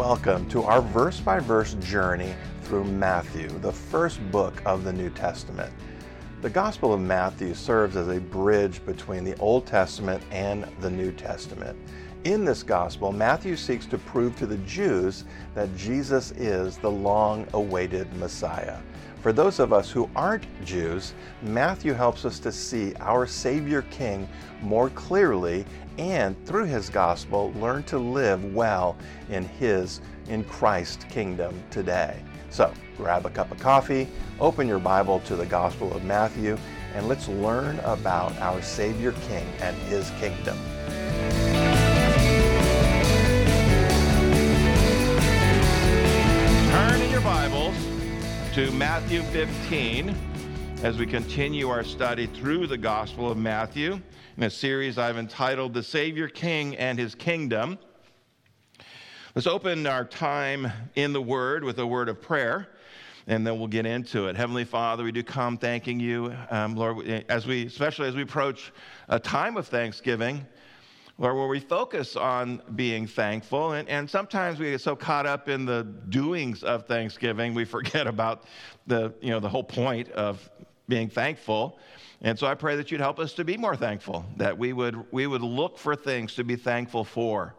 welcome to our verse by verse journey through Matthew, the first book of the New Testament. The Gospel of Matthew serves as a bridge between the Old Testament and the New Testament. In this Gospel, Matthew seeks to prove to the Jews that Jesus is the long awaited Messiah. For those of us who aren't Jews, Matthew helps us to see our Savior King more clearly and through his gospel learn to live well in his in Christ kingdom today. So, grab a cup of coffee, open your Bible to the Gospel of Matthew, and let's learn about our Savior King and his kingdom. To Matthew 15 as we continue our study through the Gospel of Matthew in a series I've entitled The Savior King and His Kingdom. Let's open our time in the Word with a word of prayer, and then we'll get into it. Heavenly Father, we do come thanking you, um, Lord, as we, especially as we approach a time of Thanksgiving. Lord, where we focus on being thankful, and, and sometimes we get so caught up in the doings of Thanksgiving, we forget about the, you know, the whole point of being thankful. And so I pray that you'd help us to be more thankful, that we would, we would look for things to be thankful for.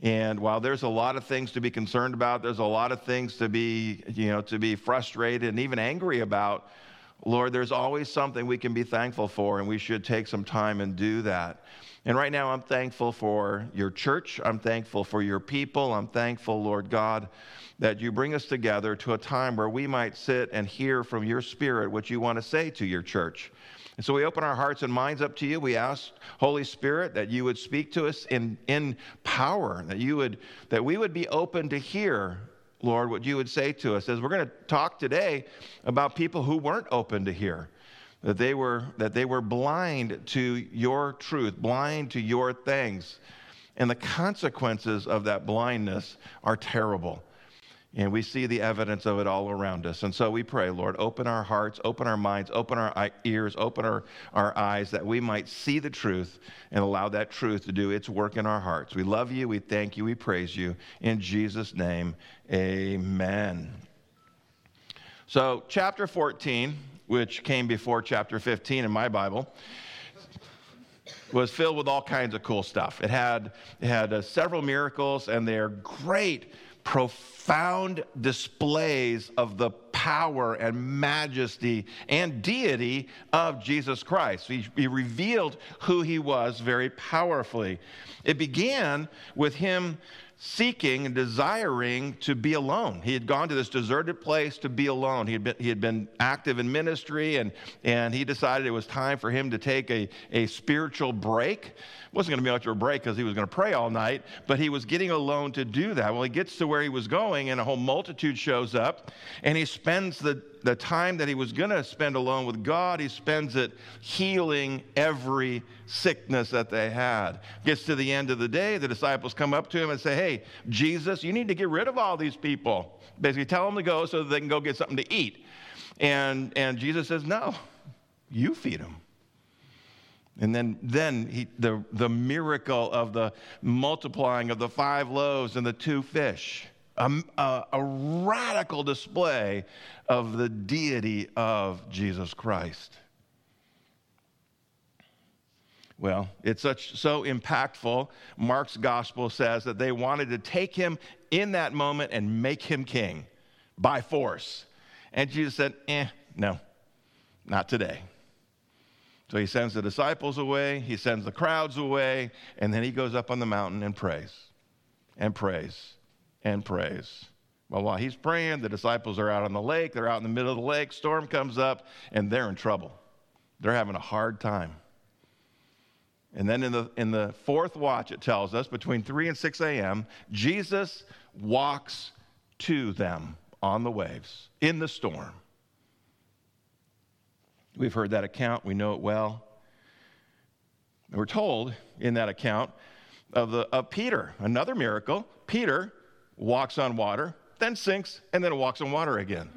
And while there's a lot of things to be concerned about, there's a lot of things to be, you know, to be frustrated and even angry about, Lord, there's always something we can be thankful for, and we should take some time and do that. And right now, I'm thankful for your church. I'm thankful for your people. I'm thankful, Lord God, that you bring us together to a time where we might sit and hear from your spirit what you want to say to your church. And so we open our hearts and minds up to you. We ask, Holy Spirit, that you would speak to us in, in power, that, you would, that we would be open to hear, Lord, what you would say to us. As we're going to talk today about people who weren't open to hear that they were that they were blind to your truth blind to your things. And the consequences of that blindness are terrible. And we see the evidence of it all around us. And so we pray lord open our hearts open our minds open our ears open our, our eyes that we might see the truth and allow that truth to do its work in our hearts. We love you. We thank you. We praise you. In jesus name amen. So chapter 14 which came before chapter 15 in my Bible, was filled with all kinds of cool stuff. It had, it had uh, several miracles, and they're great, profound displays of the power and majesty and deity of Jesus Christ. He, he revealed who he was very powerfully. It began with him seeking and desiring to be alone. He had gone to this deserted place to be alone. He had been, he had been active in ministry, and, and he decided it was time for him to take a, a spiritual break. Wasn't going to be much of a break because he was going to pray all night, but he was getting alone to do that. Well, he gets to where he was going, and a whole multitude shows up, and he spends the the time that he was going to spend alone with God, he spends it healing every sickness that they had. Gets to the end of the day, the disciples come up to him and say, Hey, Jesus, you need to get rid of all these people. Basically, tell them to go so they can go get something to eat. And, and Jesus says, No, you feed them. And then, then he, the, the miracle of the multiplying of the five loaves and the two fish a, a, a radical display of the deity of Jesus Christ. Well, it's such so impactful. Mark's gospel says that they wanted to take him in that moment and make him king by force. And Jesus said, "Eh, no. Not today." So he sends the disciples away, he sends the crowds away, and then he goes up on the mountain and prays. And prays and prays. Well, while he's praying, the disciples are out on the lake. They're out in the middle of the lake. Storm comes up, and they're in trouble. They're having a hard time. And then in the, in the fourth watch, it tells us between 3 and 6 a.m., Jesus walks to them on the waves in the storm. We've heard that account, we know it well. we're told in that account of, the, of Peter, another miracle. Peter walks on water, then sinks, and then walks on water again.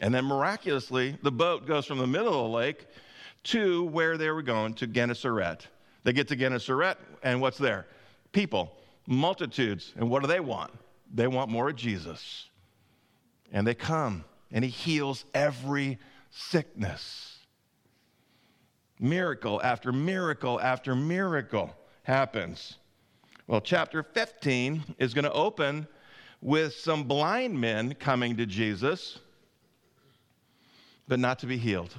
And then miraculously, the boat goes from the middle of the lake to where they were going, to Gennesaret. They get to Gennesaret, and what's there? People. multitudes. And what do they want? They want more of Jesus. And they come, and he heals every sickness. Miracle after miracle after miracle happens. Well, chapter 15 is going to open with some blind men coming to Jesus, but not to be healed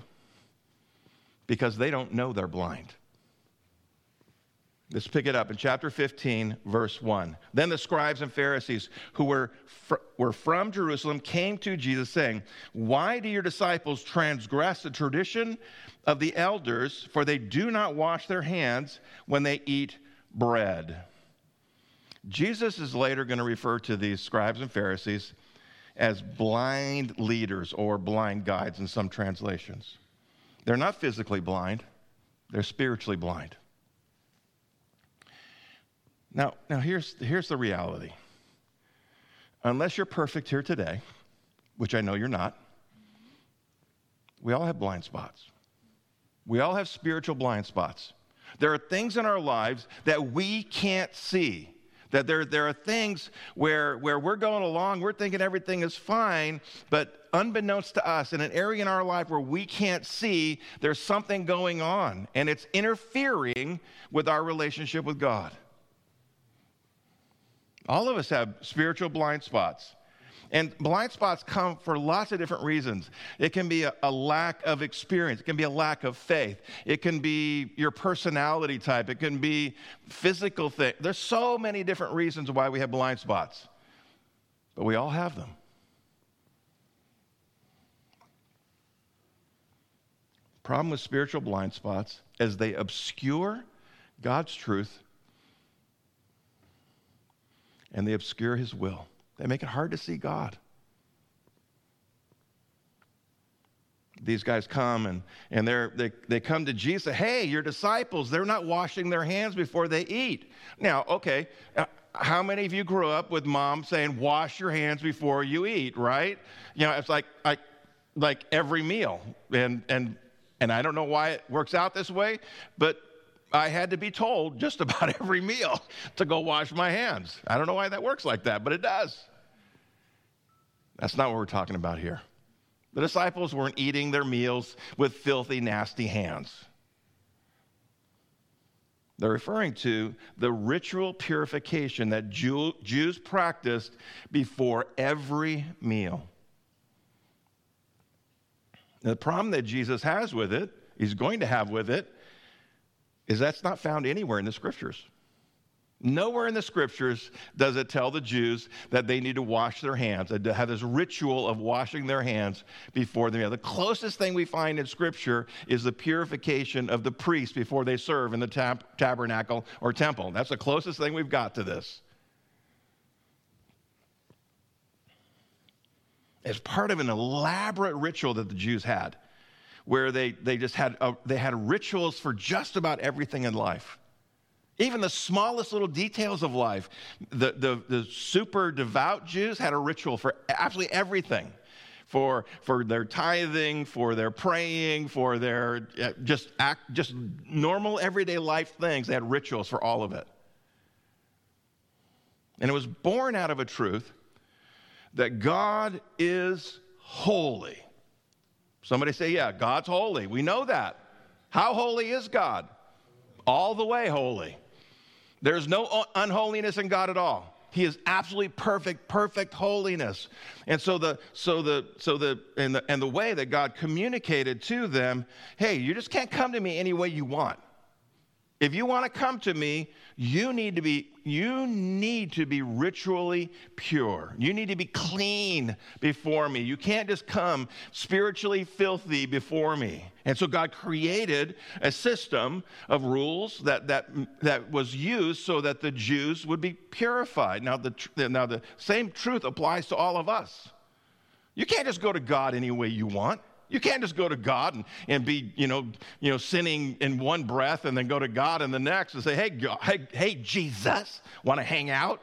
because they don't know they're blind. Let's pick it up in chapter 15, verse 1. Then the scribes and Pharisees who were, fr- were from Jerusalem came to Jesus, saying, Why do your disciples transgress the tradition of the elders, for they do not wash their hands when they eat bread? Jesus is later going to refer to these scribes and Pharisees as blind leaders or blind guides in some translations. They're not physically blind, they're spiritually blind. Now, now here's, here's the reality. Unless you're perfect here today, which I know you're not, we all have blind spots. We all have spiritual blind spots. There are things in our lives that we can't see. That there, there are things where, where we're going along, we're thinking everything is fine, but unbeknownst to us, in an area in our life where we can't see, there's something going on, and it's interfering with our relationship with God. All of us have spiritual blind spots. And blind spots come for lots of different reasons. It can be a, a, lack of experience, it can be a lack of faith, it can be your personality type, it can be physical things. There's so many different reasons why we have blind spots, but we all have them. Problem with spiritual blind spots is they obscure God's truth and they obscure his will. They make it hard to see God. These guys come and, and they're, they, they come to Jesus. Hey, your disciples, they're not washing their hands before they eat. Now, okay, uh, how many of you grew up with mom saying, wash your hands before you eat, right? You know, it's like, like, like every meal. And, and, and I don't know why it works out this way, but I had to be told just about every meal to go wash my hands. I don't know why that works like that, but it does. That's not what we're talking about here. The disciples weren't eating their meals with filthy, nasty hands. They're referring to the ritual purification that Jew, Jews practiced before every meal. the problem that Jesus has with it, he's going to have with it, is that's not found anywhere in the scriptures. Nowhere in the scriptures does it tell the Jews that they need to wash their hands, to have this ritual of washing their hands before the meal. The closest thing we find in scripture is the purification of the priests before they serve in the tab- tabernacle or temple. That's the closest thing we've got to this. As part of an elaborate ritual that the Jews had where they, they just had, a, they had rituals for just about everything in life. Even the smallest little details of life. The, the, the super devout Jews had a ritual for absolutely everything for, for their tithing, for their praying, for their uh, just act, just normal everyday life things. They had rituals for all of it. And it was born out of a truth that God is holy. Somebody say, Yeah, God's holy. We know that. How holy is God? All the way holy. There's no unholiness in God at all. He is absolutely perfect, perfect holiness. And so the so the so the and the and the way that God communicated to them, hey, you just can't come to me any way you want. If you want to come to me, you need to be you need to be ritually pure. You need to be clean before me. You can't just come spiritually filthy before me. And so God created a system of rules that that that was used so that the Jews would be purified. Now the now the same truth applies to all of us. You can't just go to God any way you want. You can't just go to God and, and be, you know, you know, sinning in one breath and then go to God in the next and say, hey, God, hey, hey, Jesus, want to hang out?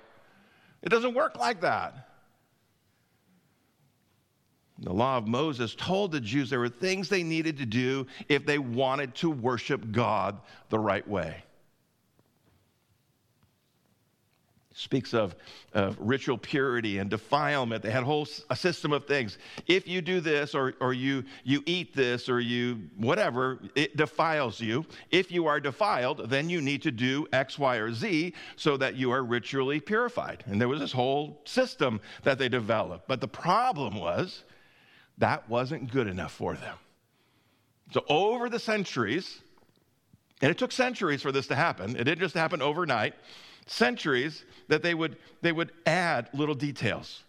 It doesn't work like that. The law of Moses told the Jews there were things they needed to do if they wanted to worship God the right way. Speaks of, of ritual purity and defilement. They had a whole a system of things. If you do this or, or you, you eat this or you whatever, it defiles you. If you are defiled, then you need to do X, Y, or Z so that you are ritually purified. And there was this whole system that they developed. But the problem was that wasn't good enough for them. So over the centuries, and it took centuries for this to happen, it didn't just happen overnight centuries that they would, they would add little details.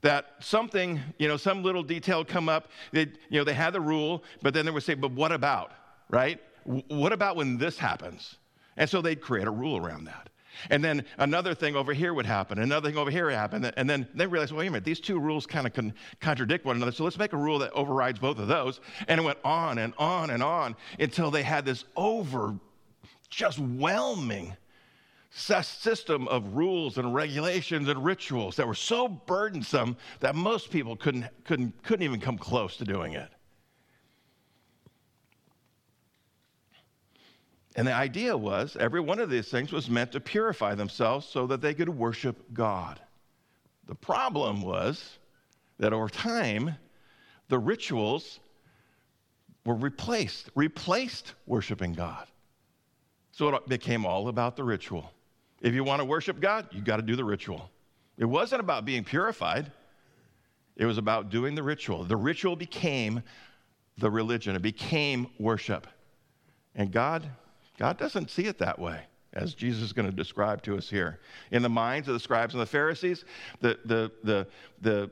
That something, you know, some little detail come up, they, you know, they had the rule, but then they would say, but what about, right? What about when this happens? And so they'd create a rule around that. And then another thing over here would happen, another thing over here would happen, and then they realized, wait a minute, these two rules kind of con- contradict one another, so let's make a rule that overrides both of those. And it went on and on and on until they had this over, just whelming system of rules and regulations and rituals that were so burdensome that most people couldn't, couldn't, couldn't even come close to doing it. And the idea was every one of these things was meant to purify themselves so that they could worship God. The problem was that over time, the rituals were replaced, replaced worshiping God. So it became all about the ritual. If you want to worship God, you got to do the ritual. It wasn't about being purified, it was about doing the ritual. The ritual became the religion, it became worship. And God, God doesn't see it that way, as Jesus is going to describe to us here. In the minds of the scribes and the Pharisees, the, the, the, the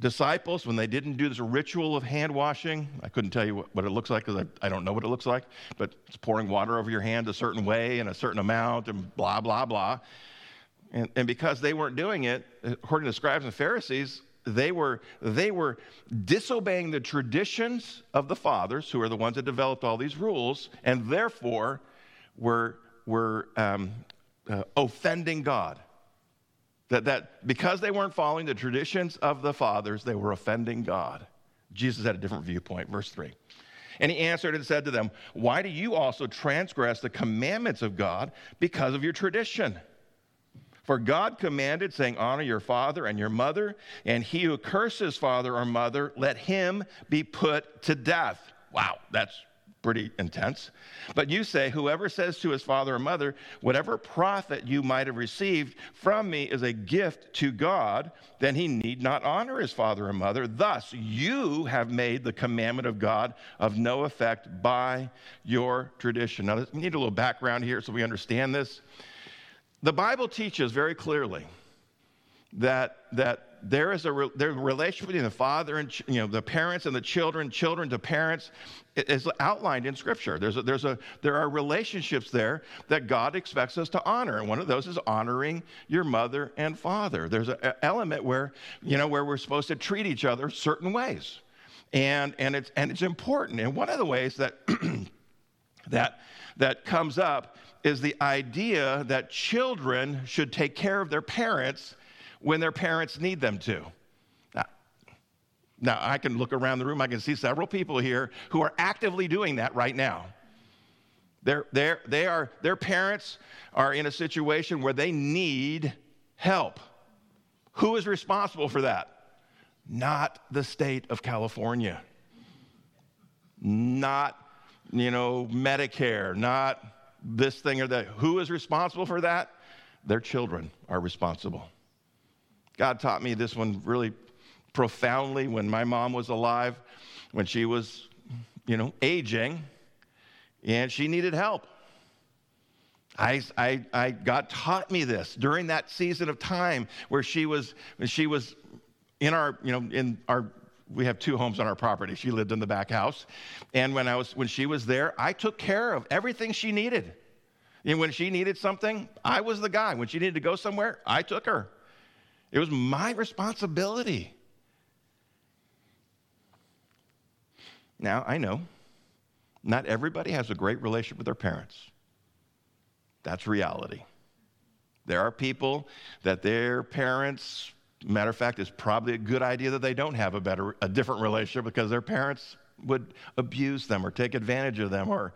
disciples, when they didn't do this ritual of hand washing, I couldn't tell you what, what it looks like because I, I don't know what it looks like, but it's pouring water over your hand a certain way and a certain amount and blah, blah, blah. And, and because they weren't doing it, according to the scribes and Pharisees, they were, they were disobeying the traditions of the fathers, who are the ones that developed all these rules, and therefore were, were um, uh, offending God. That, that because they weren't following the traditions of the fathers, they were offending God. Jesus had a different viewpoint. Verse 3. And he answered and said to them, Why do you also transgress the commandments of God because of your tradition? For God commanded, saying, Honor your father and your mother, and he who curses father or mother, let him be put to death. Wow, that's pretty intense. But you say, Whoever says to his father or mother, Whatever profit you might have received from me is a gift to God, then he need not honor his father or mother. Thus, you have made the commandment of God of no effect by your tradition. Now, we need a little background here so we understand this. The Bible teaches very clearly that, that there is a re- there relation between the father and you know the parents and the children, children to parents, is outlined in Scripture. There's a, there's a there are relationships there that God expects us to honor, and one of those is honoring your mother and father. There's an element where you know where we're supposed to treat each other certain ways, and and it's and it's important. And one of the ways that that that comes up is the idea that children should take care of their parents when their parents need them to. Now, I can look around the room, I can see several people here who are actively doing that right now. They're, they're, they are, their parents are in a situation where they need help. Who is responsible for that? Not the state of California. Not, you know, Medicare, not this thing or that. Who is responsible for that? Their children are responsible. God taught me this one really profoundly when my mom was alive, when she was, you know, aging, and she needed help. I, I, I, God taught me this during that season of time where she was, she was in our, you know, in our, we have two homes on our property. She lived in the back house. And when I was, when she was there, I took care of everything she needed. And when she needed something, I was the guy. When she needed to go somewhere, I took her. It was my responsibility. Now, I know not everybody has a great relationship with their parents. That's reality. There are people that their parents, matter of fact, it's probably a good idea that they don't have a better, a different relationship because their parents would abuse them or take advantage of them or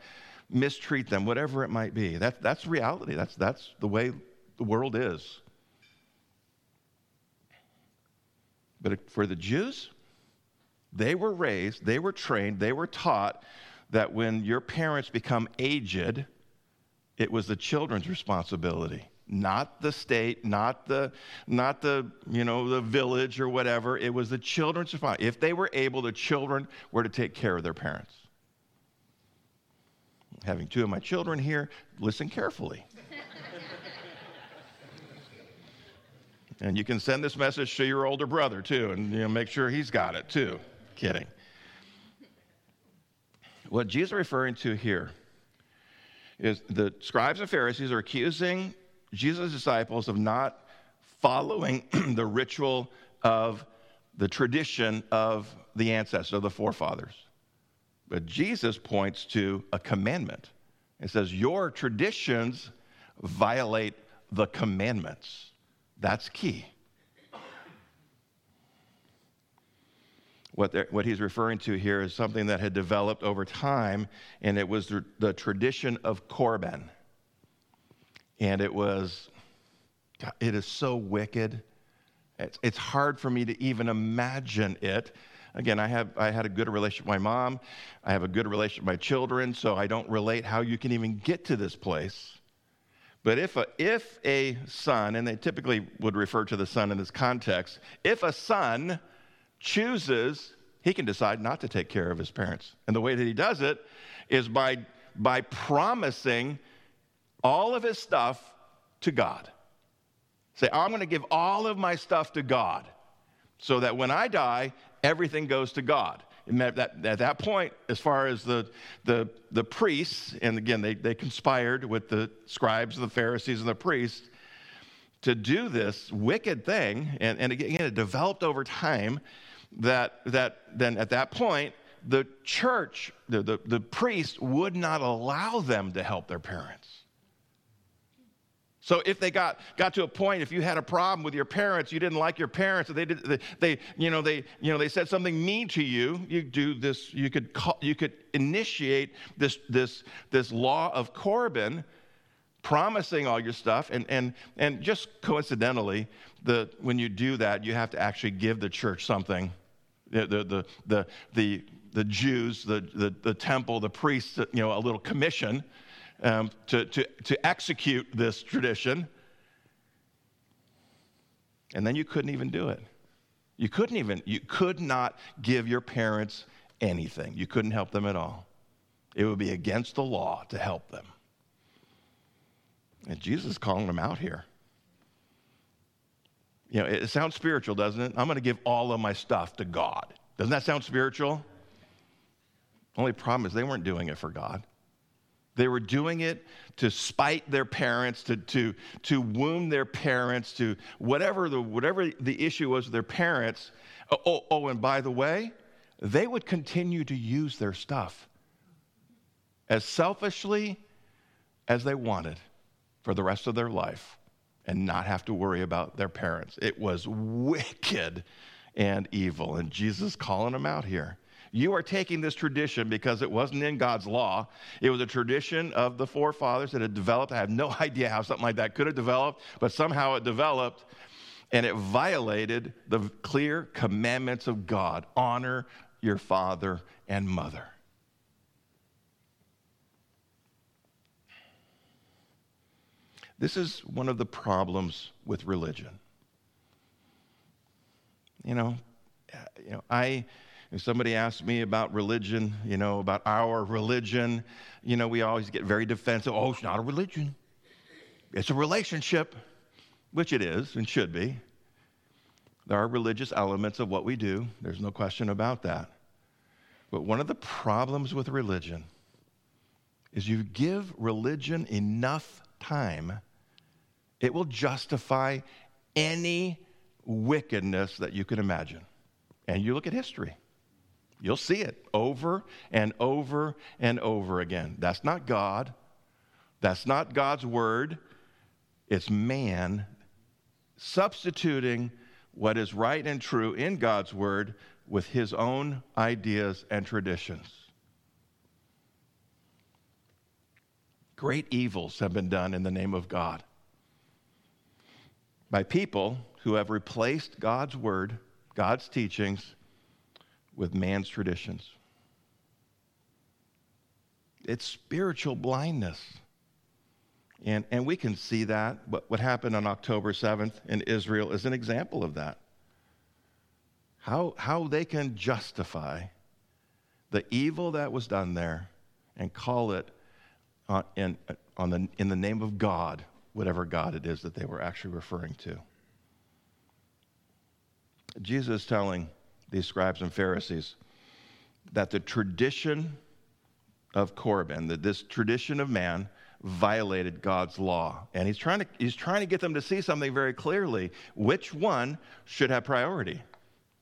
mistreat them, whatever it might be. That, that's reality. That's, that's the way the world is. But for the Jews, they were raised, they were trained, they were taught that when your parents become aged, it was the children's responsibility not the state not the not the you know the village or whatever. It was the children's responsibility if they were able the children were to take care of their parents. Having two of my children here listen carefully and you can send this message to your older brother too and you know make sure he's got it too kidding what jesus is referring to here is the scribes and Pharisees are accusing Jesus' disciples of not following the ritual of the tradition of the ancestors, of the forefathers. But Jesus points to a commandment. It says, Your traditions violate the commandments. That's key. What, what, he's referring to here is something that had developed over time, and it was the, the tradition of Korban. And it was, it is so wicked. It's, it's hard for me to even imagine it. Again, I, have, I had a good relationship with my mom. I have a good relationship with my children, so I don't relate how you can even get to this place. But if a, if a son, and they typically would refer to the son in this context, if a son chooses, he can decide not to take care of his parents. And the way that he does it is by, by promising all of his stuff to God. Say, I'm going to give all of my stuff to God so that when I die, everything goes to God. At that, at that point, as far as the, the, the priests, and again, they, they conspired with the scribes, and the Pharisees, and the priests to do this wicked thing, and, and again, it developed over time that, that then at that point, the church, the, the, the priest would not allow them to help their parents. So if they got, got to a point, if you had a problem with your parents, you didn't like your parents, they did, they, they, you know, they, you know, they said something mean to you, you do this, you could, call, you could initiate this, this, this law of Corban, promising all your stuff, and, and, and just coincidentally, the, when you do that, you have to actually give the church something. The, the, the, the, the Jews, the, the, the temple, the priests, you know, a little commission um, to, to, to execute this tradition. And then you couldn't even do it. You couldn't even, you could not give your parents anything. You couldn't help them at all. It would be against the law to help them. And Jesus is calling them out here. You know, it sounds spiritual, doesn't it? I'm going to give all of my stuff to God. Doesn't that sound spiritual? Only problem is they weren't doing it for God. They were doing it to spite their parents, to, to, to wound their parents, to whatever the, whatever the issue was with their parents. Oh, oh, oh, and by the way, they would continue to use their stuff as selfishly as they wanted for the rest of their life and not have to worry about their parents. It was wicked and evil. And Jesus calling them out here. You are taking this tradition because it wasn't in God's law. It was a tradition of the forefathers that had developed. I have no idea how something like that could have developed, but somehow it developed and it violated the clear commandments of God honor your father and mother. This is one of the problems with religion. You know, you know, I if somebody asks me about religion, you know, about our religion, you know, we always get very defensive. Oh, it's not a religion. It's a relationship, which it is and should be. There are religious elements of what we do. There's no question about that. But one of the problems with religion is you give religion enough time it will justify any wickedness that you can imagine. And you look at history, you'll see it over and over and over again. That's not God, that's not God's word, it's man substituting what is right and true in God's word with his own ideas and traditions. Great evils have been done in the name of God by people who have replaced God's word God's teachings with man's traditions. It's spiritual blindness. And, and we can see that. What, what happened on October 7th in Israel is an example of that. How, how they can justify the evil that was done there and call it in, on the, in the name of God, whatever God it is that they were actually referring to. Jesus telling these scribes and Pharisees that the tradition of Corban, that this tradition of man, violated God's law. And he's trying, to, he's trying to get them to see something very clearly. Which one should have priority?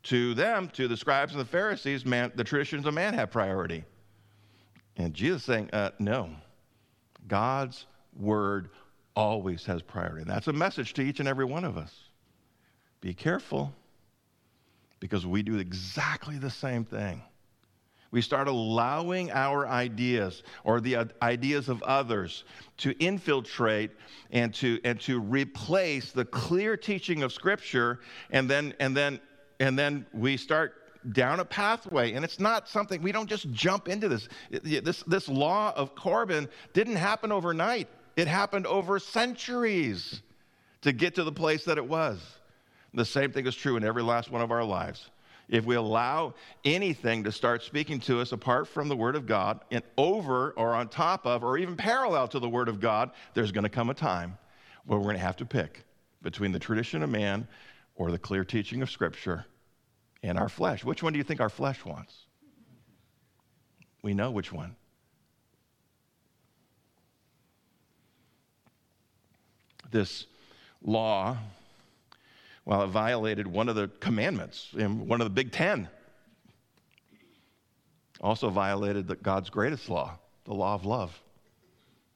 To them, to the scribes and the Pharisees, man, the traditions of man have priority. And Jesus saying, uh, no, God's word always has priority. And that's a message to each and every one of us. Be careful because we do exactly the same thing. We start allowing our ideas or the ideas of others to infiltrate and to, and to replace the clear teaching of Scripture, and then, and, then, and then we start down a pathway. And it's not something, we don't just jump into this. This, this law of Corban didn't happen overnight, it happened over centuries to get to the place that it was. The same thing is true in every last one of our lives. If we allow anything to start speaking to us apart from the Word of God and over or on top of or even parallel to the Word of God, there's going to come a time where we're going to have to pick between the tradition of man or the clear teaching of Scripture and our flesh. Which one do you think our flesh wants? We know which one. This law well, it violated one of the commandments, one of the big ten. Also violated the, God's greatest law, the law of love.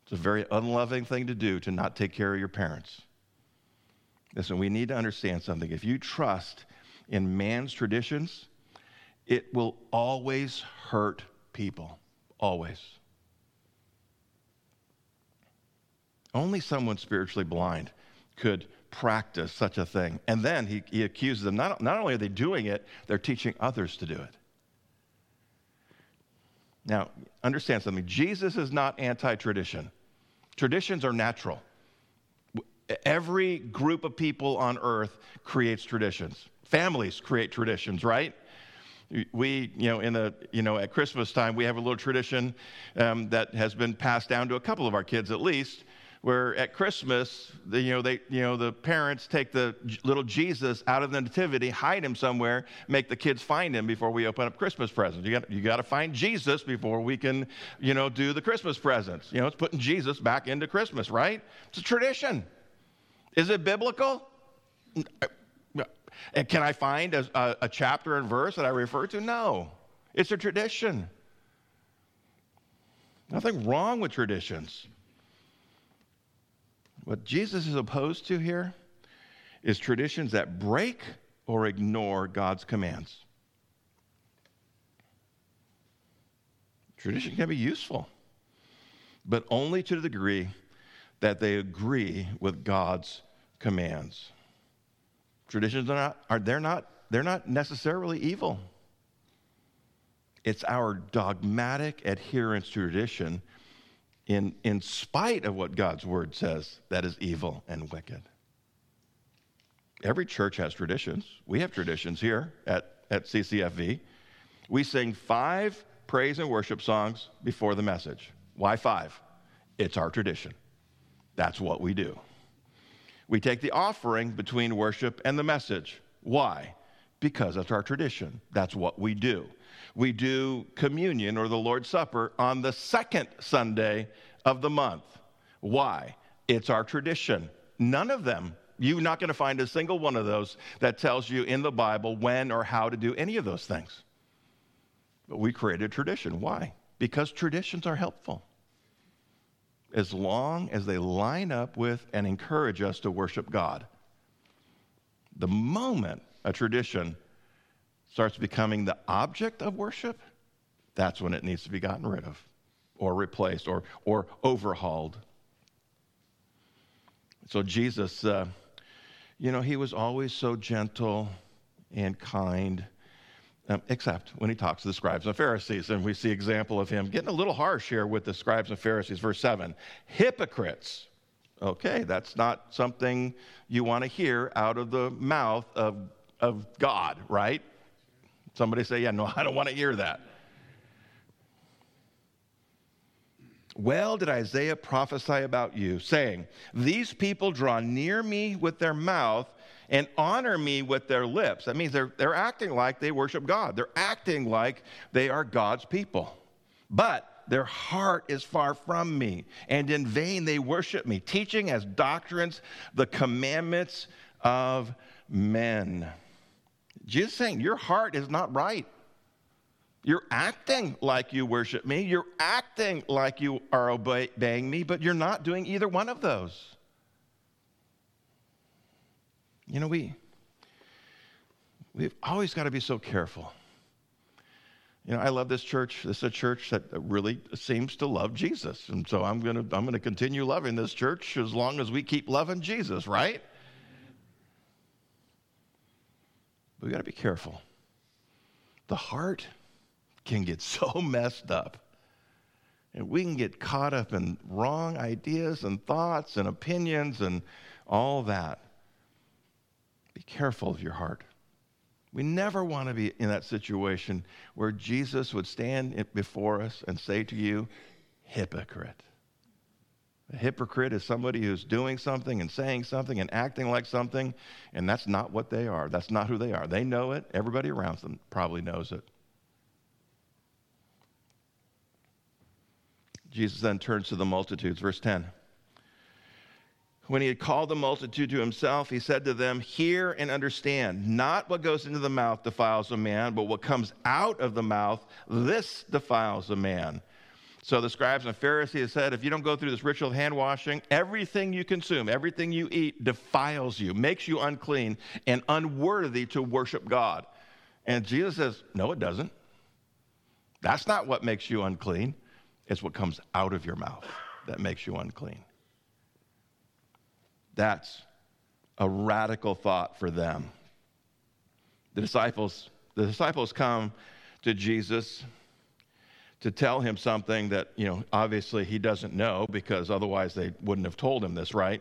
It's a very unloving thing to do to not take care of your parents. Listen, we need to understand something. If you trust in man's traditions, it will always hurt people. Always. Only someone spiritually blind could practice such a thing. And then he, he accuses them not, not only are they doing it, they're teaching others to do it. Now, understand something Jesus is not anti tradition, traditions are natural. Every group of people on earth creates traditions. Families create traditions, right? we you know in the you know at christmas time we have a little tradition um, that has been passed down to a couple of our kids at least where at Christmas, the, you know, they, you know, the parents take the little Jesus out of the nativity, hide him somewhere, make the kids find him before we open up Christmas presents. You got, you got to find Jesus before we can, you know, do the Christmas presents. You know, it's putting Jesus back into Christmas, right? It's a tradition. Is it biblical? Uh, and can I find a, a, a chapter and verse that I refer to? No. It's a tradition. Nothing wrong with traditions. What Jesus is opposed to here is traditions that break or ignore God's commands. Tradition can be useful, but only to the degree that they agree with God's commands. Traditions are not, are, they're not, they're not necessarily evil. It's our dogmatic adherence to tradition in, in spite of what God's word says, that is evil and wicked. Every church has traditions. We have traditions here at, at CCFV. We sing five praise and worship songs before the message. Why five? It's our tradition. That's what we do. We take the offering between worship and the message. Why? Because that's our tradition. That's what we do we do communion or the Lord's Supper on the second Sunday of the month. Why? It's our tradition. None of them, you're not going to find a single one of those that tells you in the Bible when or how to do any of those things. But we created tradition. Why? Because traditions are helpful. As long as they line up with and encourage us to worship God. The moment a tradition starts becoming the object of worship, that's when it needs to be gotten rid of or replaced or, or overhauled. So, Jesus, uh, you know, he was always so gentle and kind. Um, except when he talks to the scribes and Pharisees. And we see example of him getting a little harsh here with the scribes and Pharisees. Verse 7 Hypocrites. Okay, that's not something you want to hear out of the mouth of, of God, right? Somebody say, Yeah, no, I don't want to hear that. Well, did Isaiah prophesy about you, saying, These people draw near me with their mouth and honor me with their lips. That means they're, they're acting like they worship God, they're acting like they are God's people. But their heart is far from me, and in vain they worship me, teaching as doctrines the commandments of men. Jesus saying, Your heart is not right. You're acting like you worship me. You're acting like you are obeying me, but you're not doing either one of those. You know, we, we've always got to be so careful. You know, I love this church. This is a church that really seems to love Jesus. And so I'm going to I'm going to continue loving this church as long as we keep loving Jesus, right? But we got to be careful. The heart can get so messed up. And we can get caught up in wrong ideas and thoughts and opinions and all that. Be careful of your heart. We never want to be in that situation where Jesus would stand before us and say to you, hypocrite. A hypocrite is somebody who's doing something and saying something and acting like something, and that's not what they are. That's not who they are. They know it. Everybody around them probably knows it. Jesus then turns to the multitudes, verse 10. When he had called the multitude to himself, he said to them, Hear and understand. Not what goes into the mouth defiles a man, but what comes out of the mouth, this defiles a man. So the scribes and Pharisees said, If you don't go through this ritual of hand washing, everything you consume, everything you eat defiles you, makes you unclean and unworthy to worship God. And Jesus says, No, it doesn't. That's not what makes you unclean. It's what comes out of your mouth that makes you unclean. That's a radical thought for them. The disciples, the disciples come to Jesus to tell him something that, you know, obviously he doesn't know because otherwise they wouldn't have told him this, right?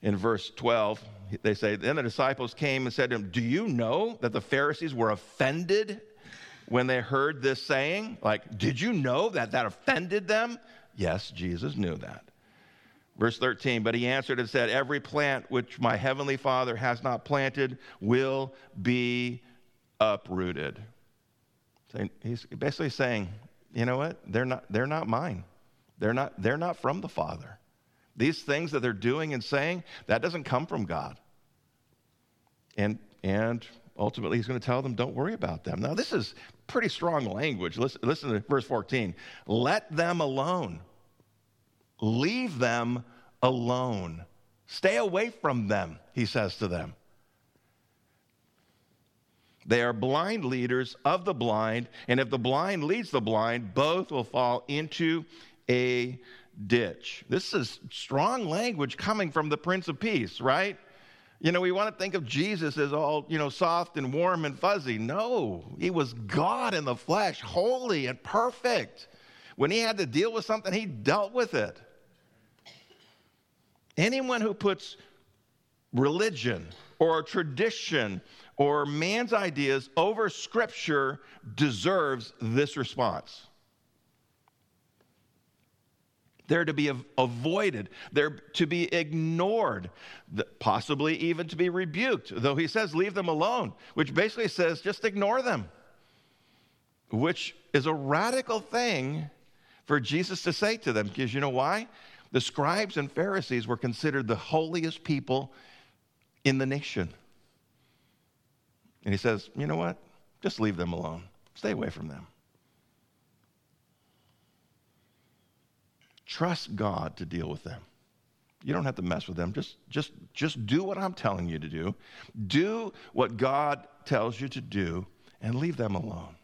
In verse 12, they say, Then the disciples came and said to him, Do you know that the Pharisees were offended when they heard this saying? Like, did you know that that offended them? Yes, Jesus knew that. Verse 13, but he answered and said, Every plant which my heavenly Father has not planted will be uprooted. He's basically saying, you know what? They're not, they're not mine. They're not, they're not from the Father. These things that they're doing and saying, that doesn't come from God. And, and ultimately, he's going to tell them, don't worry about them. Now, this is pretty strong language. Listen, listen to verse 14. Let them alone. Leave them alone. Stay away from them, he says to them. They are blind leaders of the blind, and if the blind leads the blind, both will fall into a ditch. This is strong language coming from the Prince of Peace, right? You know, we want to think of Jesus as all, you know, soft and warm and fuzzy. No, he was God in the flesh, holy and perfect. When he had to deal with something, he dealt with it. Anyone who puts religion or tradition or man's ideas over scripture deserves this response. They're to be avoided. They're to be ignored, possibly even to be rebuked. Though he says, leave them alone, which basically says, just ignore them, which is a radical thing for Jesus to say to them. Because you know why? The scribes and Pharisees were considered the holiest people in the nation. And he says, you know what? Just leave them alone, stay away from them. Trust God to deal with them. You don't have to mess with them. Just, just, just do what I'm telling you to do. Do what God tells you to do and leave them alone.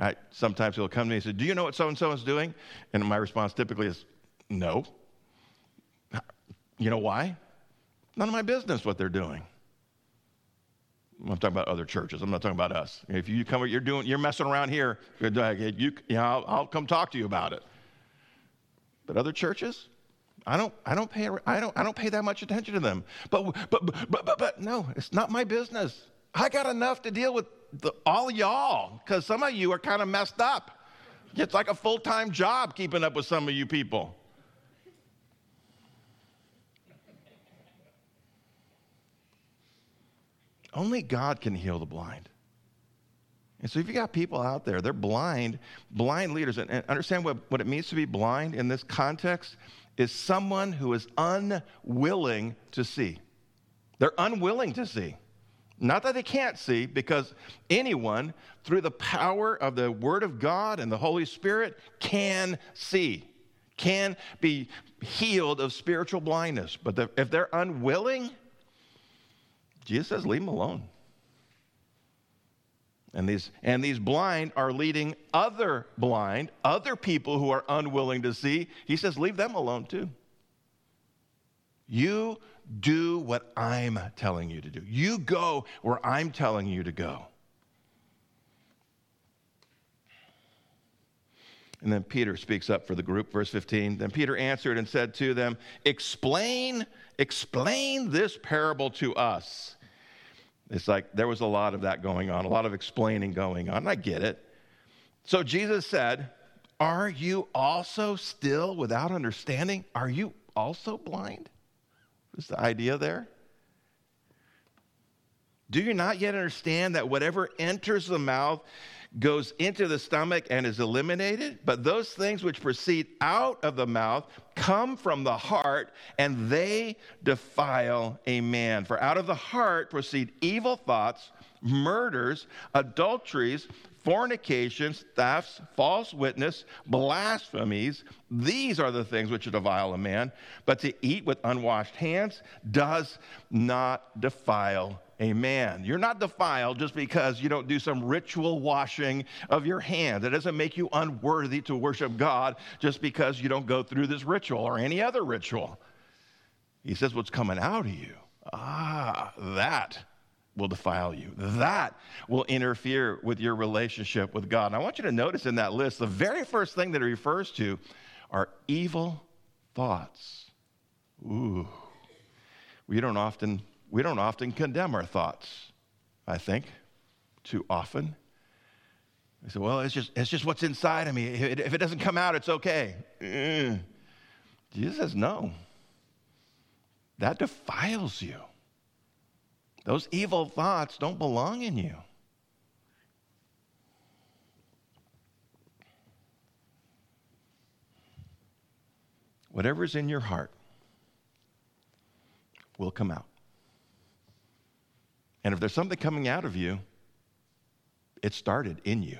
I, sometimes he'll come to me and say, Do you know what so and so is doing? And my response typically is, No. You know why? None of my business what they're doing. I'm talking about other churches. I'm not talking about us. If you come, you're doing, you're messing around here. You, you know, I'll, I'll come talk to you about it. But other churches, I don't, I don't pay, I don't, I don't pay that much attention to them. But, but, but, but, but no, it's not my business. I got enough to deal with the, all y'all because some of you are kind of messed up. It's like a full time job keeping up with some of you people. Only God can heal the blind. And so if you got people out there, they're blind, blind leaders, and, and understand what, what it means to be blind in this context is someone who is unwilling to see. They're unwilling to see. Not that they can't see, because anyone, through the power of the Word of God and the Holy Spirit, can see, can be healed of spiritual blindness. But the, if they're unwilling, Jesus says, leave them alone. And these, and these blind are leading other blind, other people who are unwilling to see. He says, leave them alone too. You do what I'm telling you to do. You go where I'm telling you to go. And then Peter speaks up for the group, verse 15. Then Peter answered and said to them, Explain, explain this parable to us. It's like there was a lot of that going on, a lot of explaining going on. I get it. So Jesus said, Are you also still without understanding? Are you also blind? Is the idea there? Do you not yet understand that whatever enters the mouth goes into the stomach and is eliminated? But those things which proceed out of the mouth come from the heart, and they defile a man. For out of the heart proceed evil thoughts, murders, adulteries, fornications, thefts, false witness, blasphemies. These are the things which defile a man. But to eat with unwashed hands does not defile a man. You're not defiled just because you don't do some ritual washing of your hands. It doesn't make you unworthy to worship God just because you don't go through this ritual or any other ritual. He says, What's coming out of you? Ah, that will defile you. That will interfere with your relationship with God. And I want you to notice in that list, the very first thing that it refers to are evil thoughts. Ooh. We don't often we don't often condemn our thoughts, I think, too often. We say, well, it's just, it's just what's inside of me. If it, doesn't come out, it's okay. Jesus says, no. That defiles you. Those evil thoughts don't belong in you. Whatever's in your heart will come out. And if there's something coming out of you, it started in you.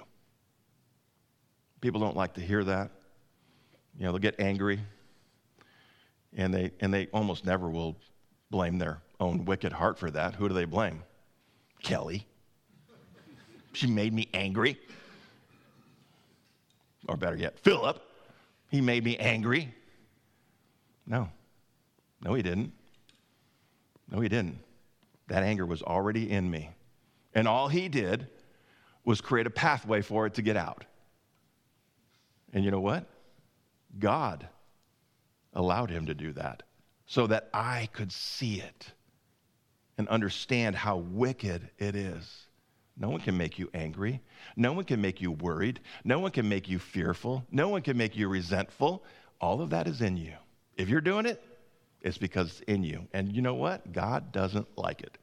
People don't like to hear that. You know, they'll get angry, and they, and they almost never will blame their own wicked heart for that. Who do they blame? Kelly. She made me angry. Or better yet, Philip. He made me angry. No. No, he didn't. No, he didn't. That anger was already in me. And all he did was create a pathway for it to get out. And you know what? God allowed him to do that so that I could see it and understand how wicked it is. No one can make you angry. No one can make you worried. No one can make you fearful. No one can make you resentful. All of that is in you. If you're doing it, it's because it's in you. And you know what? God doesn't like it.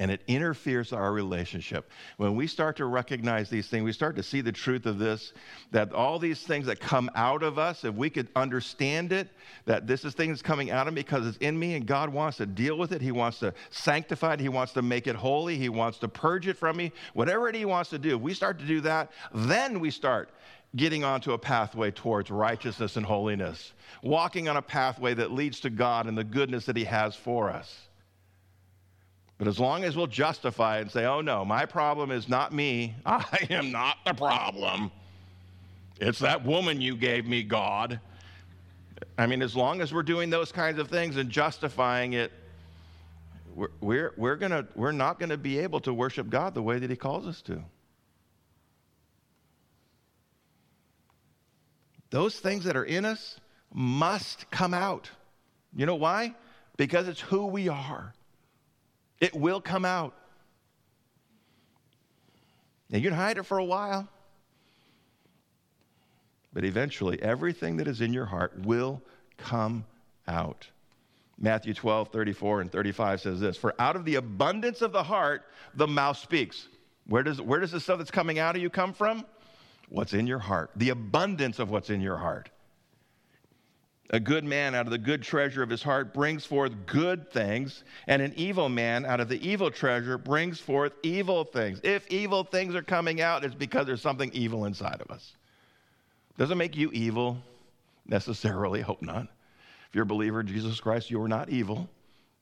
And it interferes our relationship. When we start to recognize these things, we start to see the truth of this that all these things that come out of us, if we could understand it, that this is things coming out of me because it's in me and God wants to deal with it. He wants to sanctify it. He wants to make it holy. He wants to purge it from me. Whatever He wants to do, if we start to do that, then we start getting onto a pathway towards righteousness and holiness, walking on a pathway that leads to God and the goodness that He has for us. But as long as we'll justify and say, oh no, my problem is not me, I am not the problem. It's that woman you gave me, God. I mean, as long as we're doing those kinds of things and justifying it, we're, we're, we're, gonna, we're not going to be able to worship God the way that He calls us to. Those things that are in us must come out. You know why? Because it's who we are. It will come out. And you can hide it for a while. But eventually, everything that is in your heart will come out. Matthew 12, 34 and 35 says this For out of the abundance of the heart, the mouth speaks. Where does, where does the stuff that's coming out of you come from? What's in your heart. The abundance of what's in your heart. A good man out of the good treasure of his heart brings forth good things, and an evil man out of the evil treasure brings forth evil things. If evil things are coming out, it's because there's something evil inside of us. Doesn't make you evil necessarily, hope not. If you're a believer in Jesus Christ, you are not evil,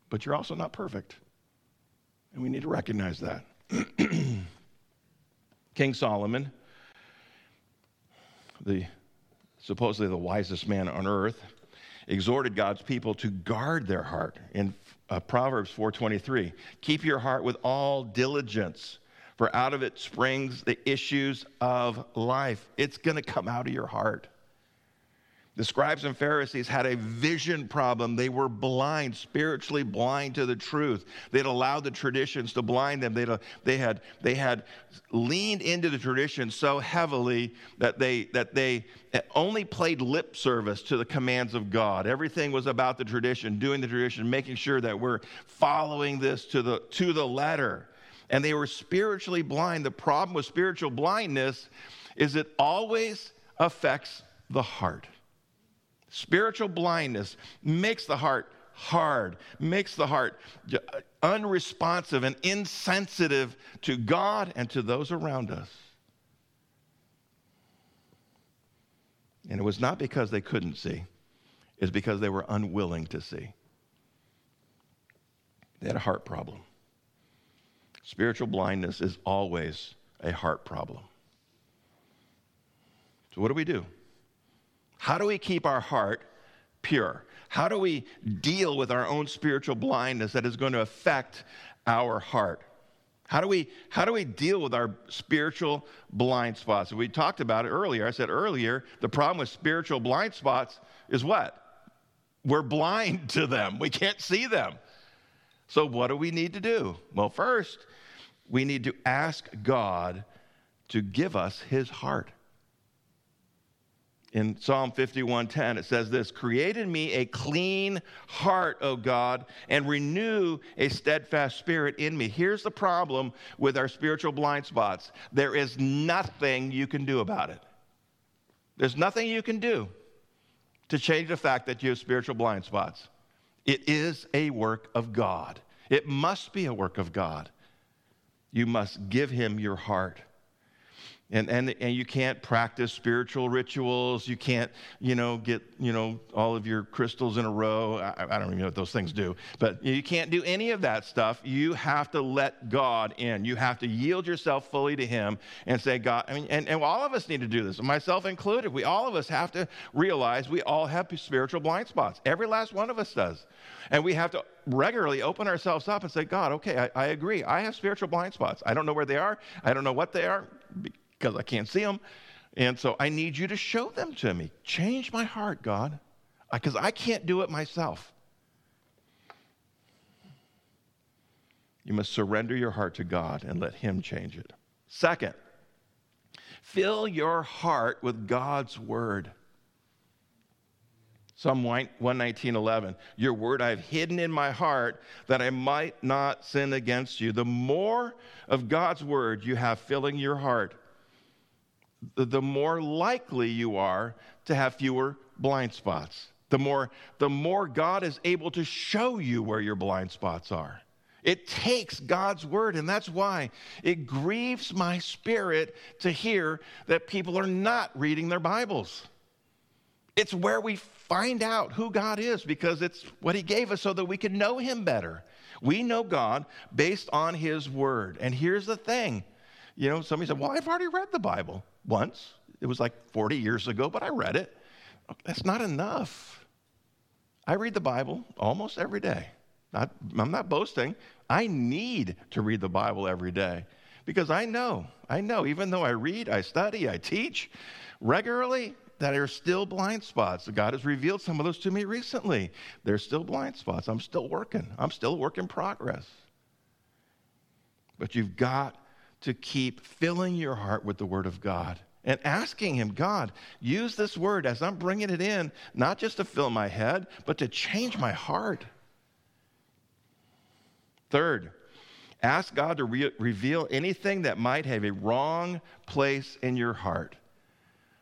but you're also not perfect. And we need to recognize that. King Solomon, the supposedly the wisest man on earth, exhorted God's people to guard their heart in uh, Proverbs 4:23. Keep your heart with all diligence, for out of it springs the issues of life. It's going to come out of your heart. The scribes and Pharisees had a vision problem. They were blind, spiritually blind to the truth. They'd allowed the traditions to blind them. They'd, uh, they, had, they had leaned into the tradition so heavily that they, that they only played lip service to the commands of God. Everything was about the tradition, doing the tradition, making sure that we're following this to the, to the letter. And they were spiritually blind. The problem with spiritual blindness is it always affects the heart. Spiritual blindness makes the heart hard, makes the heart uh, unresponsive and insensitive to God and to those around us. And it was not because they couldn't see, it's because they were unwilling to see. They had a heart problem. Spiritual blindness is always a heart problem. So, what do we do? How do we keep our heart pure? How do we deal with our own spiritual blindness that is going to affect our heart? How do we how do we deal with our spiritual blind spots? We talked about it earlier. I said earlier, the problem with spiritual blind spots is what? We're blind to them. We can't see them. So what do we need to do? Well, first, we need to ask God to give us his heart in Psalm 51:10 it says this, "Create in me a clean heart, O God, and renew a steadfast spirit in me." Here's the problem with our spiritual blind spots. There is nothing you can do about it. There's nothing you can do to change the fact that you have spiritual blind spots. It is a work of God. It must be a work of God. You must give him your heart. And, and, and you can't practice spiritual rituals. You can't, you know, get, you know, all of your crystals in a row. I, I don't even know what those things do. But you can't do any of that stuff. You have to let God in. You have to yield yourself fully to Him and say, God, I mean, and, and all of us need to do this, myself included. We, all of us have to realize we all have spiritual blind spots. Every last one of us does. And we have to regularly open ourselves up and say, God, okay, I, I agree. I have spiritual blind spots. I don't know where they are. I don't know what they are because I can't see them. And so I need you to show them to me. Change my heart, God, because I can't do it myself. You must surrender your heart to God and let Him change it. Second, fill your heart with God's word. Psalm 119:11 Your word I've hidden in my heart that I might not sin against you. The more of God's word you have filling your heart, the more likely you are to have fewer blind spots. The more, the more God is able to show you where your blind spots are. It takes God's word, and that's why it grieves my spirit to hear that people are not reading their Bibles. It's where we find out who God is because it's what He gave us so that we can know Him better. We know God based on His word. And here's the thing you know, somebody said, Well, I've already read the Bible once. It was like 40 years ago, but I read it. That's not enough. I read the Bible almost every day. Not, I'm not boasting. I need to read the Bible every day because I know, I know, even though I read, I study, I teach regularly, that there are still blind spots. God has revealed some of those to me recently. There's still blind spots. I'm still working, I'm still a work in progress. But you've got to keep filling your heart with the Word of God and asking Him, God, use this Word as I'm bringing it in, not just to fill my head, but to change my heart. Third, ask God to re- reveal anything that might have a wrong place in your heart.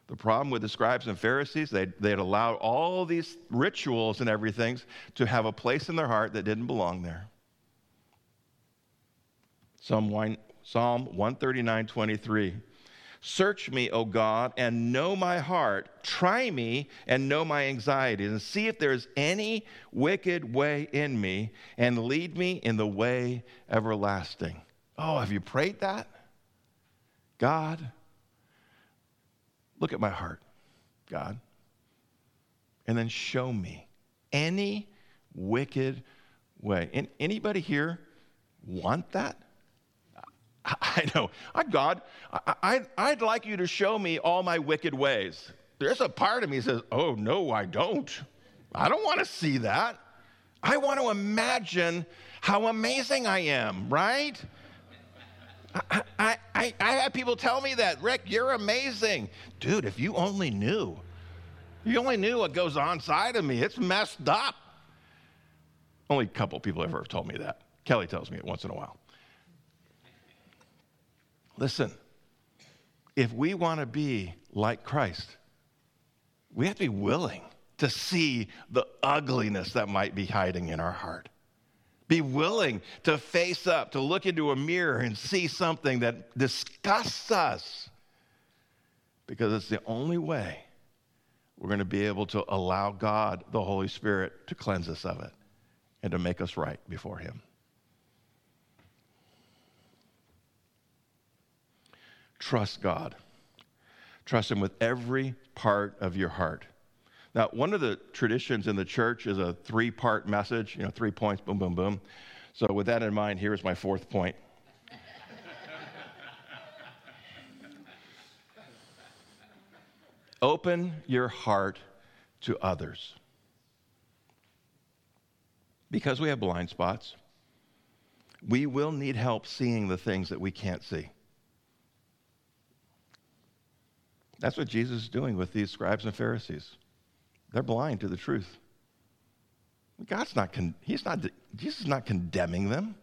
The problem with the scribes and Pharisees, they, they had allowed all these rituals and everything to have a place in their heart that didn't belong there. Psalm, 1, Psalm 139 23. Search me, O God, and know my heart. Try me and know my anxieties, and see if there's any wicked way in me, and lead me in the way everlasting. Oh, have you prayed that? God, look at my heart, God, and then show me any wicked way. anybody here want that? I know. God, I, I'd like you to show me all my wicked ways. There's a part of me says, Oh, no, I don't. I don't want to see that. I want to imagine how amazing I am, right? I, I, I, I have people tell me that, Rick, you're amazing. Dude, if you only knew, you only knew what goes on inside of me. It's messed up. Only a couple people ever have told me that. Kelly tells me it once in a while. Listen, if we want to be like Christ, we have to be willing to see the ugliness that might be hiding in our heart. Be willing to face up, to look into a mirror and see something that disgusts us. Because it's the only way we're going to be able to allow God, the Holy Spirit, to cleanse us of it and to make us right before Him. Trust God. Trust Him with every part of your heart. Now, one of the traditions in the church is a three part message, you know, three points, boom, boom, boom. So, with that in mind, here's my fourth point. Open your heart to others. Because we have blind spots, we will need help seeing the things that we can't see. That's what Jesus is doing with these scribes and Pharisees. They're blind to the truth. God's not, con- he's not, Jesus is not condemning them.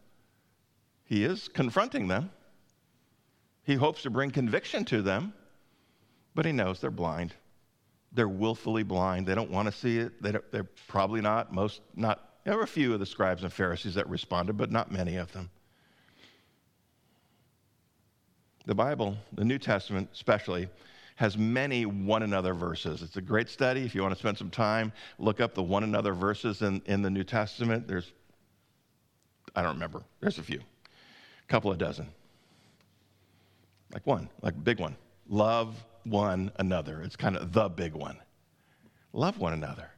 He is confronting them. He hopes to bring conviction to them, but he knows they're blind. They're willfully blind. They don't want to see it. They are probably not, most, not, there were a few of the scribes and Pharisees that responded, but not many of them. The Bible, the New Testament especially, has many one another verses. It's a great study. If you want to spend some time, look up the one another verses in, in the New Testament. There's, I don't remember, there's a few, a couple of dozen. Like one, like a big one. Love one another. It's kind of the big one. Love one another.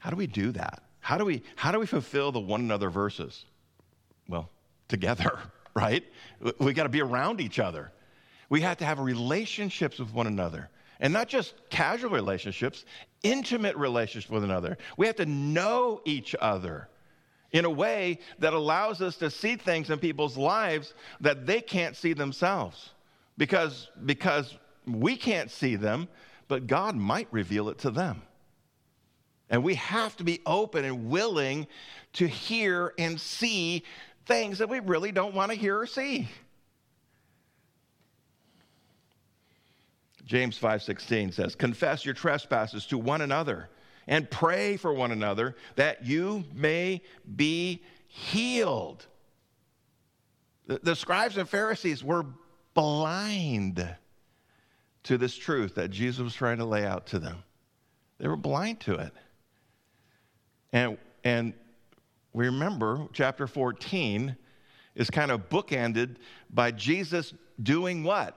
How do we do that? How do we, how do we fulfill the one another verses? Well, together, right? We got to be around each other. We have to have relationships with one another. And not just casual relationships, intimate relationships with another. We have to know each other in a way that allows us to see things in people's lives that they can't see themselves. Because, because we can't see them, but God might reveal it to them. And we have to be open and willing to hear and see things that we really don't want to hear or see. James 5:16 says, "Confess your trespasses to one another and pray for one another that you may be healed." The, the scribes and Pharisees were blind to this truth that Jesus was trying to lay out to them. They were blind to it. And, and we remember chapter 14 is kind of bookended by Jesus doing what?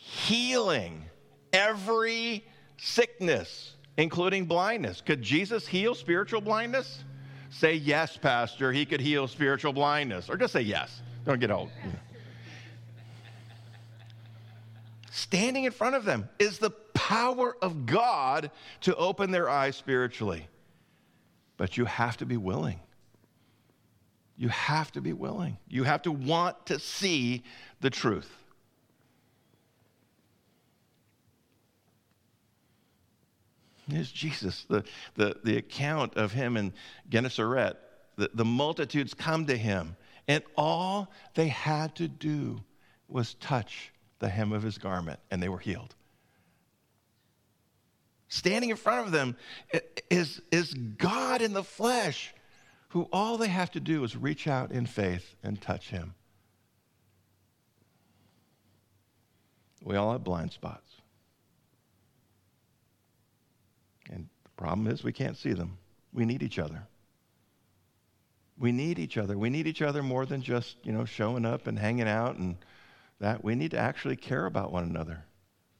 Healing every sickness, including blindness. Could Jesus heal spiritual blindness? Say yes, Pastor. He could heal spiritual blindness. Or just say yes. Don't get old. Standing in front of them is the power of God to open their eyes spiritually. But you have to be willing. You have to be willing. You have to want to see the truth. Here's Jesus, the, the, the account of him in Gennesaret. The, the multitudes come to him, and all they had to do was touch the hem of his garment, and they were healed. Standing in front of them is, is God in the flesh, who all they have to do is reach out in faith and touch him. We all have blind spots. And the problem is we can't see them. We need each other. We need each other. We need each other more than just, you know, showing up and hanging out and that. We need to actually care about one another.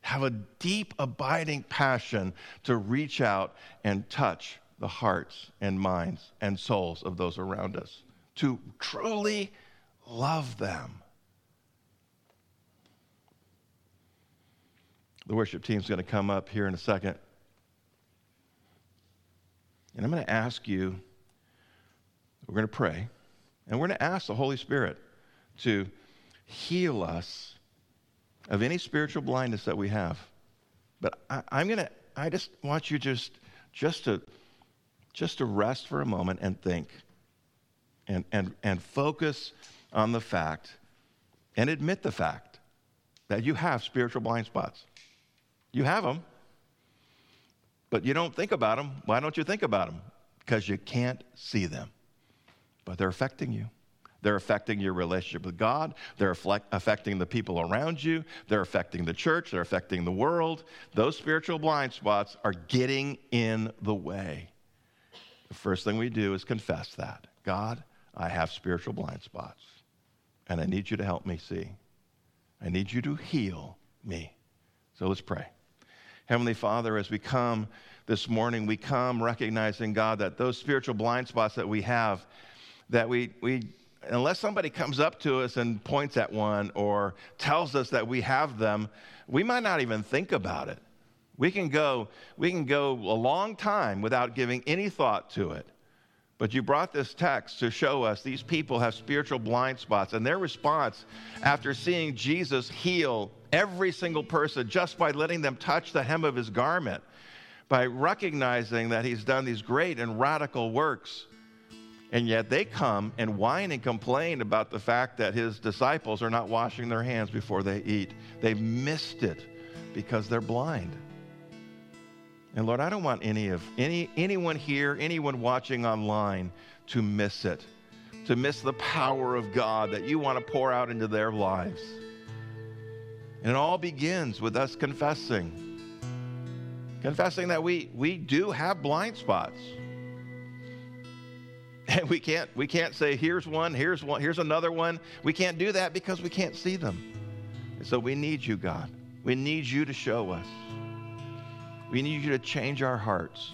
Have a deep, abiding passion to reach out and touch the hearts and minds and souls of those around us, to truly love them. The worship team's going to come up here in a second. And I'm going to ask you, we're going to pray, and we're going to ask the Holy Spirit to heal us of any spiritual blindness that we have. But I, am going to, I just want you just, just to, just to rest for a moment and think and, and, and focus on the fact and admit the fact that you have spiritual blind spots. You have them, but you don't think about them. Why don't you think about them? Because you can't see them, but they're affecting you. They're affecting your relationship with God. They're affecting the people around you. They're affecting the church. They're affecting the world. Those spiritual blind spots are getting in the way. The first thing we do is confess that God, I have spiritual blind spots, and I need you to help me see. I need you to heal me. So let's pray. Heavenly Father, as we come this morning, we come recognizing, God, that those spiritual blind spots that we have, that we, we unless somebody comes up to us and points at one or tells us that we have them, we might not even think about it. We can go, we can go a long time without giving any thought to it. But you brought this text to show us these people have spiritual blind spots, and their response after seeing Jesus heal every single person just by letting them touch the hem of his garment, by recognizing that he's done these great and radical works and yet they come and whine and complain about the fact that his disciples are not washing their hands before they eat. They've missed it because they're blind. And Lord, I don't want any of any anyone here, anyone watching online to miss it, to miss the power of God that you want to pour out into their lives. And it all begins with us confessing. Confessing that we we do have blind spots. And we can't, we can't say, here's one, here's one, here's another one. We can't do that because we can't see them. And so we need you, God. We need you to show us. We need you to change our hearts.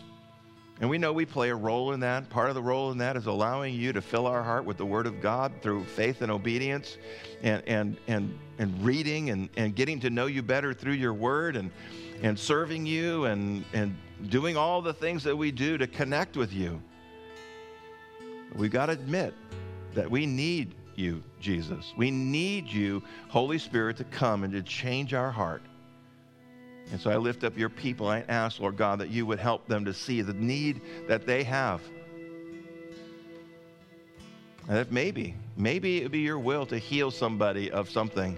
And we know we play a role in that. Part of the role in that is allowing you to fill our heart with the Word of God through faith and obedience and, and, and, and reading and, and getting to know you better through your Word and, and serving you and, and doing all the things that we do to connect with you. We've got to admit that we need you, Jesus. We need you, Holy Spirit, to come and to change our heart. And so I lift up your people. I ask, Lord God, that you would help them to see the need that they have. And if maybe, maybe it would be your will to heal somebody of something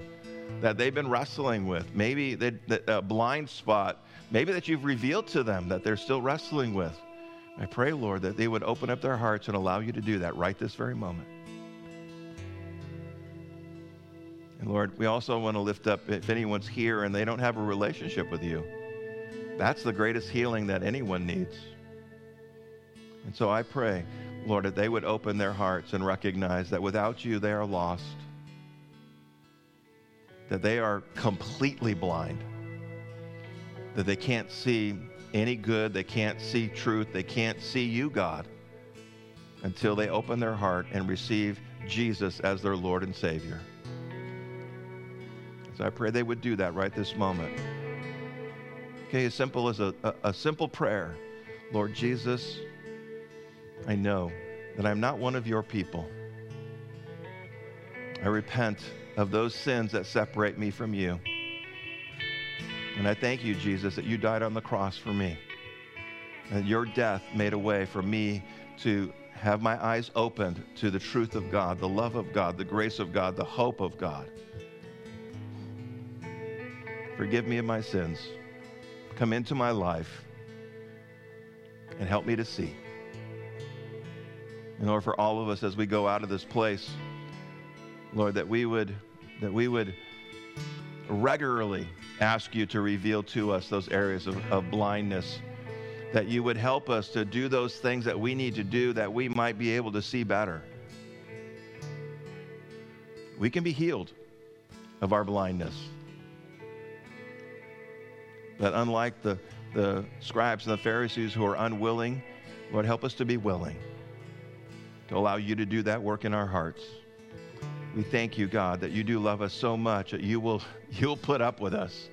that they've been wrestling with. Maybe a blind spot, maybe that you've revealed to them that they're still wrestling with. I pray, Lord, that they would open up their hearts and allow you to do that right this very moment. And Lord, we also want to lift up if anyone's here and they don't have a relationship with you. That's the greatest healing that anyone needs. And so I pray, Lord, that they would open their hearts and recognize that without you, they are lost, that they are completely blind, that they can't see any good. They can't see truth. They can't see you, God. until they open their heart and receive Jesus as their Lord and Savior. So I pray they would do that right this moment. Okay, as simple as a, a, a simple prayer Lord Jesus, I know that I'm not one of your people. I repent of those sins that separate me from you. And I thank you, Jesus, that you died on the cross for me. And your death made a way for me to have my eyes opened to the truth of God, the love of God, the grace of God, the hope of God. Forgive me of my sins. Come into my life and help me to see. In order for all of us as we go out of this place, Lord, that we would that we would regularly ask you to reveal to us those areas of, of blindness, that you would help us to do those things that we need to do that we might be able to see better. We can be healed of our blindness. That unlike the, the scribes and the Pharisees who are unwilling, Lord, help us to be willing to allow you to do that work in our hearts. We thank you, God, that you do love us so much that you will you'll put up with us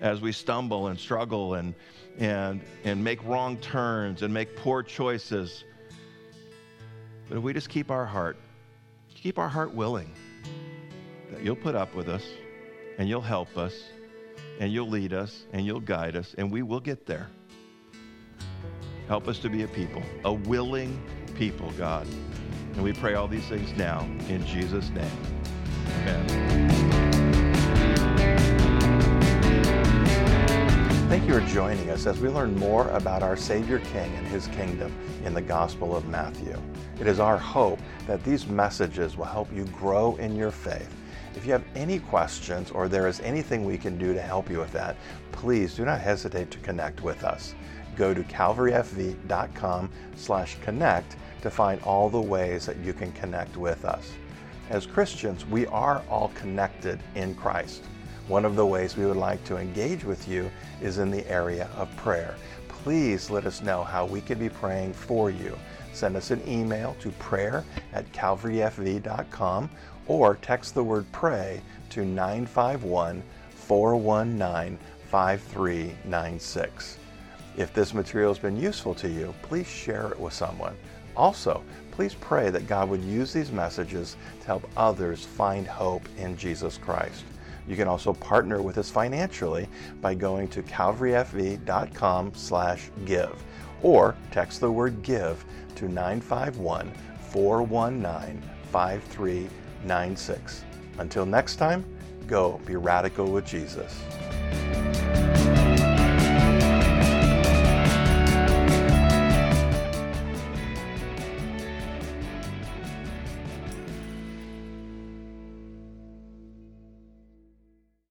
as we stumble and struggle and and and make wrong turns and make poor choices. But if we just keep our heart, keep our heart willing, that you'll put up with us and you'll help us and you'll lead us and you'll guide us and we will get there. Help us to be a people, a willing people, God. And we pray all these things now in Jesus' name. Amen. Thank you for joining us as we learn more about our Savior King and his kingdom in the Gospel of Matthew. It is our hope that these messages will help you grow in your faith. If you have any questions or there is anything we can do to help you with that, please do not hesitate to connect with us. Go to calvaryfv.com slash connect to find all the ways that you can connect with us. As Christians, we are all connected in Christ. One of the ways we would like to engage with you is in the area of prayer. Please let us know how we can be praying for you. Send us an email to prayer at calvaryfv.com or text the word pray to 951 419 5396. If this material has been useful to you, please share it with someone. Also, please pray that God would use these messages to help others find hope in Jesus Christ. You can also partner with us financially by going to calvaryfv.com slash give or text the word give to 951 419 5396. Until next time, go be radical with Jesus.